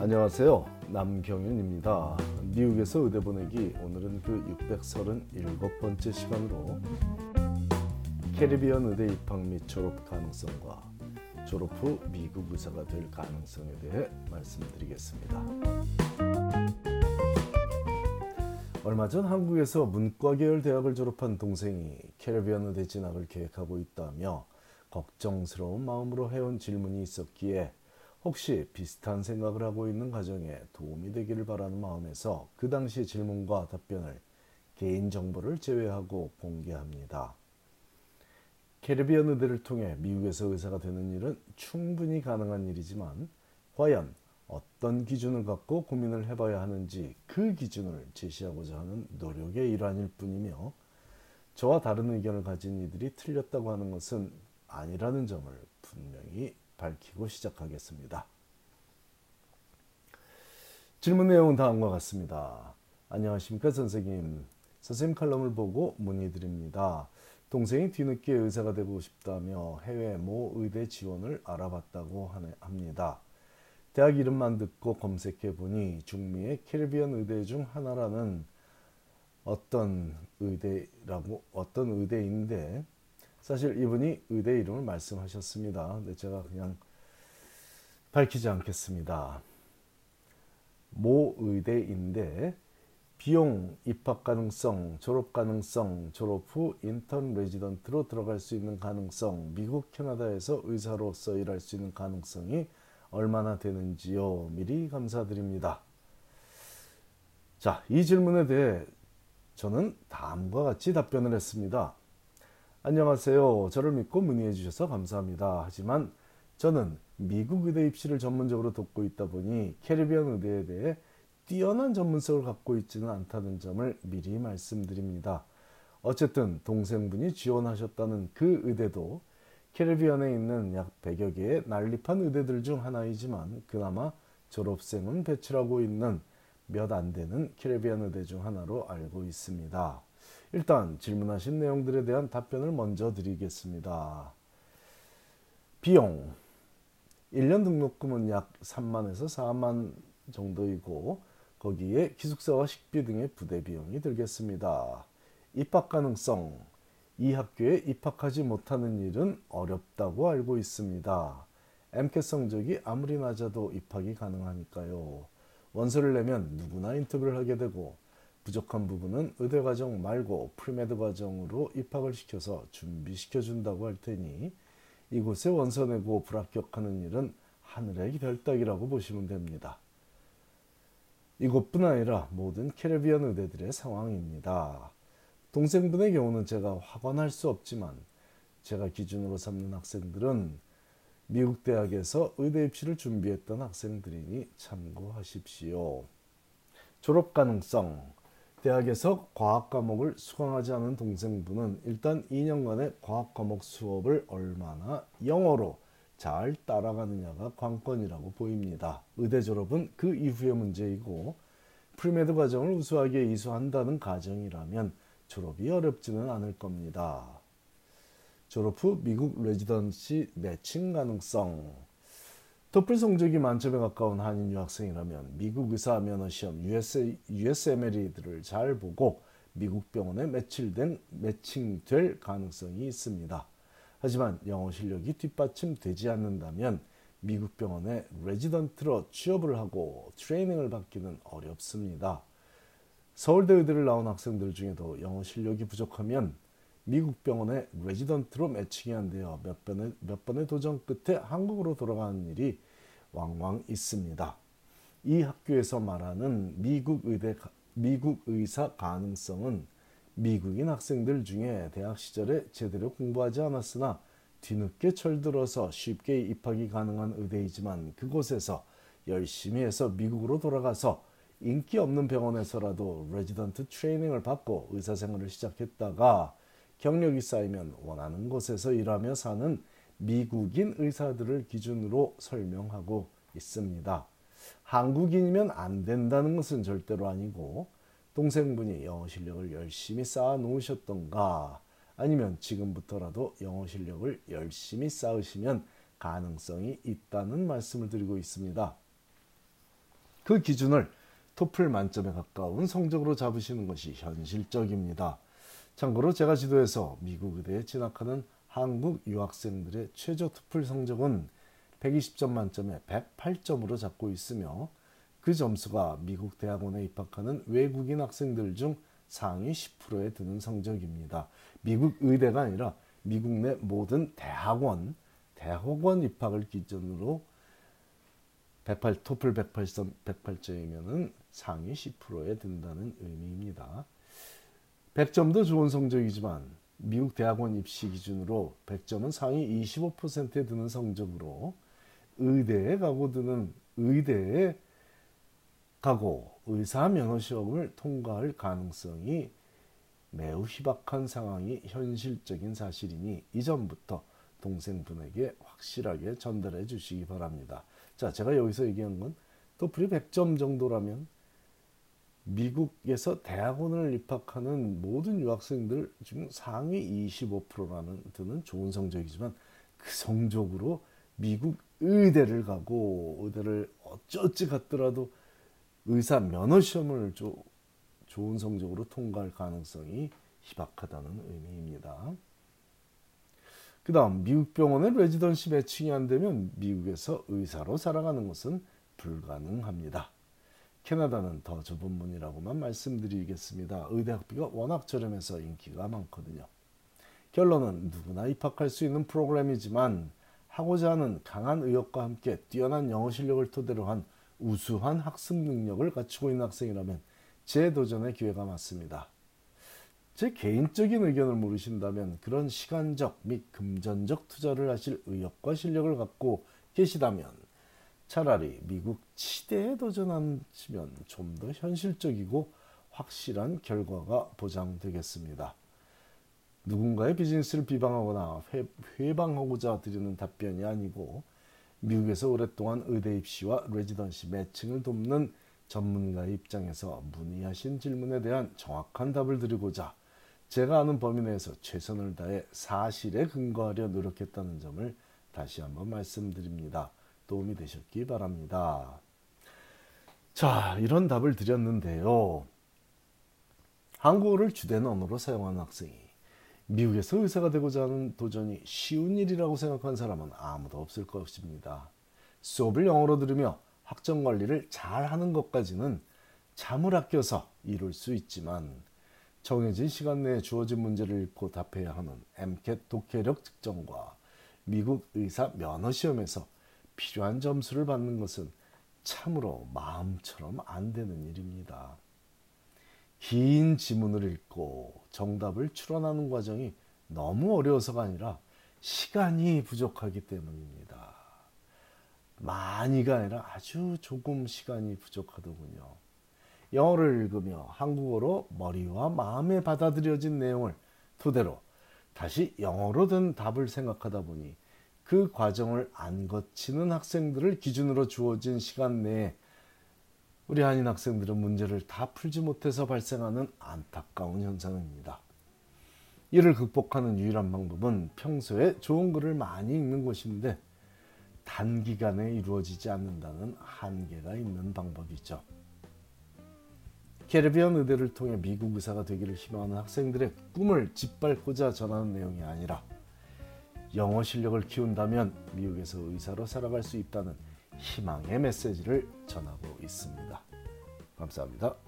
안녕하세요. 남경윤입니다. 미국에서 의대 보내기 오늘은 그 637번째 시간으로 캐리비안 의대 입학 및 졸업 가능성과 졸업 후 미국 의사가 될 가능성에 대해 말씀드리겠습니다. 얼마 전 한국에서 문과 계열 대학을 졸업한 동생이 캐리비안 의대 진학을 계획하고 있다며 걱정스러운 마음으로 해온 질문이 있었기에 혹시 비슷한 생각을 하고 있는 가정에 도움이 되기를 바라는 마음에서 그 당시 질문과 답변을 개인 정보를 제외하고 공개합니다. 캐리비안 의대를 통해 미국에서 의사가 되는 일은 충분히 가능한 일이지만 과연 어떤 기준을 갖고 고민을 해봐야 하는지 그 기준을 제시하고자 하는 노력의 일환일 뿐이며 저와 다른 의견을 가진 이들이 틀렸다고 하는 것은 아니라는 점을 분명히 밝히고 시작하겠습니다. 질문 내용은 다음과 같습니다. 안녕하십니까 선생님. 선생님 칼럼을 보고 문의드립니다. 동생이 뒤늦게 의사가 되고 싶다며 해외 모 의대 지원을 알아봤다고 합니다. 대학 이름만 듣고 검색해 보니 중미의 캐리비안 의대 중 하나라는 어떤 의대라고 어떤 의대인데 사실 이분이 의대 이름을 말씀하셨습니다. 근데 제가 그냥 밝히지 않겠습니다. 모 의대인데 비용, 입학 가능성, 졸업 가능성, 졸업 후 인턴 레지던트로 들어갈 수 있는 가능성, 미국, 캐나다에서 의사로서 일할 수 있는 가능성이 얼마나 되는지요. 미리 감사드립니다. 자, 이 질문에 대해 저는 다음과 같이 답변을 했습니다. 안녕하세요. 저를 믿고 문의해 주셔서 감사합니다. 하지만 저는 미국 의대 입시를 전문적으로 돕고 있다 보니 캐리비안 의대에 대해 뛰어난 전문성을 갖고 있지는 않다는 점을 미리 말씀드립니다. 어쨌든 동생분이 지원하셨다는 그 의대도 캐리비안에 있는 약 100여 개의 난립한 의대들 중 하나이지만 그나마 졸업생은 배출하고 있는 몇 안 되는 캐리비안 의대 중 하나로 알고 있습니다. 일단 질문하신 내용들에 대한 답변을 먼저 드리겠습니다. 비용 1년 등록금은 약 3만에서 4만 정도이고 거기에 기숙사와 식비 등의 부대 비용이 들겠습니다. 입학 가능성 이 학교에 입학하지 못하는 일은 어렵다고 알고 있습니다. MCAT 성적이 아무리 낮아도 입학이 가능하니까요. 원서를 내면 누구나 인터뷰를 하게 되고 부족한 부분은 의대 과정 말고 premed 과정으로 입학을 시켜서 준비시켜 준다고 할 테니 이곳에 원서 내고 불합격하는 일은 하늘의 별따기라고 보시면 됩니다. 이곳뿐 아니라 모든 캐리비안 의대들의 상황입니다. 동생분의 경우는 제가 확언할 수 없지만 제가 기준으로 삼는 학생들은 미국 대학에서 의대 입시를 준비했던 학생들이니 참고하십시오. 졸업 가능성 대학에서 과학 과목을 수강하지 않은 동생분은 일단 2년간의 과학 과목 수업을 얼마나 영어로 잘 따라가느냐가 관건이라고 보입니다. 의대 졸업은 그 이후의 문제이고 premed 과정을 우수하게 이수한다는 가정이라면 졸업이 어렵지는 않을 겁니다. 졸업 후 미국 residency 매칭 가능성 토플 성적이 만점에 가까운 한인 유학생이라면 미국 의사 면허 시험 US, USMLE들을 잘 보고 미국 병원에 매치된 매칭될 가능성이 있습니다. 하지만 영어 실력이 뒷받침되지 않는다면 미국 병원에 레지던트로 취업을 하고 트레이닝을 받기는 어렵습니다. 서울대 의대를 나온 학생들 중에도 영어 실력이 부족하면 미국 병원에 레지던트로 매칭이 안 되어 몇 번의, 몇 번의 도전 끝에 한국으로 돌아가는 일이 왕왕 있습니다. 이 학교에서 말하는 미국 의대 미국 의사 가능성은 미국인 학생들 중에 대학 시절에 제대로 공부하지 않았으나 뒤늦게 철들어서 쉽게 입학이 가능한 의대이지만 그곳에서 열심히 해서 미국으로 돌아가서 인기 없는 병원에서라도 레지던트 트레이닝을 받고 의사 생활을 시작했다가 경력이 쌓이면 원하는 곳에서 일하며 사는 미국인 의사들을 기준으로 설명하고 있습니다. 한국인이면 안 된다는 것은 절대로 아니고 동생분이 영어 실력을 열심히 쌓아 놓으셨던가 아니면 지금부터라도 영어 실력을 열심히 쌓으시면 가능성이 있다는 말씀을 드리고 있습니다. 그 기준을 토플 만점에 가까운 성적으로 잡으시는 것이 현실적입니다. 참고로 제가 지도해서 미국 의대에 진학하는 한국 유학생들의 최저 토플 성적은 120점 만점에 108점으로 잡고 있으며 그 점수가 미국 대학원에 입학하는 외국인 학생들 중 상위 10%에 드는 성적입니다. 미국 의대가 아니라 미국 내 모든 대학원, 대학원 입학을 기준으로 108, 토플 108점, 108점이면 상위 10%에 든다는 의미입니다. 100점도 좋은 성적이지만 미국 대학원 입시 기준으로 100점은 상위 25%에 드는 성적으로 의대에 가고 드는 의대에 가고 의사 면허 시험을 통과할 가능성이 매우 희박한 상황이 현실적인 사실이니 이전부터 동생분에게 확실하게 전달해 주시기 바랍니다. 자, 제가 여기서 얘기한 건 토플이 100점 정도라면 미국에서 대학원을 입학하는 모든 유학생들 중 상위 25%라는 드는 좋은 성적이지만 그 성적으로 미국 의대를 가고 의대를 어쩌지 갔더라도 의사 면허 시험을 조, 좋은 성적으로 통과할 가능성이 희박하다는 의미입니다. 그 다음 미국 병원의 레지던시 매칭이 안 되면 미국에서 의사로 살아가는 것은 불가능합니다. 캐나다는 더 좁은 문이라고만 말씀드리겠습니다. 의대 학비가 워낙 저렴해서 인기가 많거든요. 결론은 누구나 입학할 수 있는 프로그램이지만 하고자 하는 강한 의욕과 함께 뛰어난 영어 실력을 토대로 한 우수한 학습 능력을 갖추고 있는 학생이라면 재도전의 기회가 맞습니다. 제 개인적인 의견을 물으신다면 그런 시간적 및 금전적 투자를 하실 의욕과 실력을 갖고 계시다면 차라리 미국 치대에 도전하시면 좀 더 현실적이고 확실한 결과가 보장되겠습니다. 누군가의 비즈니스를 비방하거나 회, 방하고자 드리는 답변이 아니고 미국에서 오랫동안 의대 입시와 레지던시 매칭을 돕는 전문가의 입장에서 문의하신 질문에 대한 정확한 답을 드리고자 제가 아는 범위 내에서 최선을 다해 사실에 근거하려 노력했다는 점을 다시 한번 말씀드립니다. 도움이 되셨기 바랍니다. 자, 이런 답을 드렸는데요. 한국어를 주된 언어로 사용하는 학생이 미국에서 의사가 되고자 하는 도전이 쉬운 일이라고 생각한 사람은 아무도 없을 것입니다. 수업을 영어로 들으며 학점 관리를 잘 하는 것까지는 잠을 아껴서 이룰 수 있지만 정해진 시간 내에 주어진 문제를 읽고 답해야 하는 MCAT 독해력 측정과 미국 의사 면허 시험에서 필요한 점수를 받는 것은 참으로 마음처럼 안 되는 일입니다. 긴 지문을 읽고 정답을 추론하는 과정이 너무 어려워서가 아니라 시간이 부족하기 때문입니다. 많이가 아니라 아주 조금 시간이 부족하더군요. 영어를 읽으며 한국어로 머리와 마음에 받아들여진 내용을 토대로 다시 영어로 든 답을 생각하다 보니 그 과정을 안 거치는 학생들을 기준으로 주어진 시간 내에 우리 한인 학생들은 문제를 다 풀지 못해서 발생하는 안타까운 현상입니다. 이를 극복하는 유일한 방법은 평소에 좋은 글을 많이 읽는 것인데 단기간에 이루어지지 않는다는 한계가 있는 방법이죠. 캐리비안 의대를 통해 미국 의사가 되기를 희망하는 학생들의 꿈을 짓밟고자 전하는 내용이 아니라 영어 실력을 키운다면 미국에서 의사로 살아갈 수 있다는 희망의 메시지를 전하고 있습니다. 감사합니다.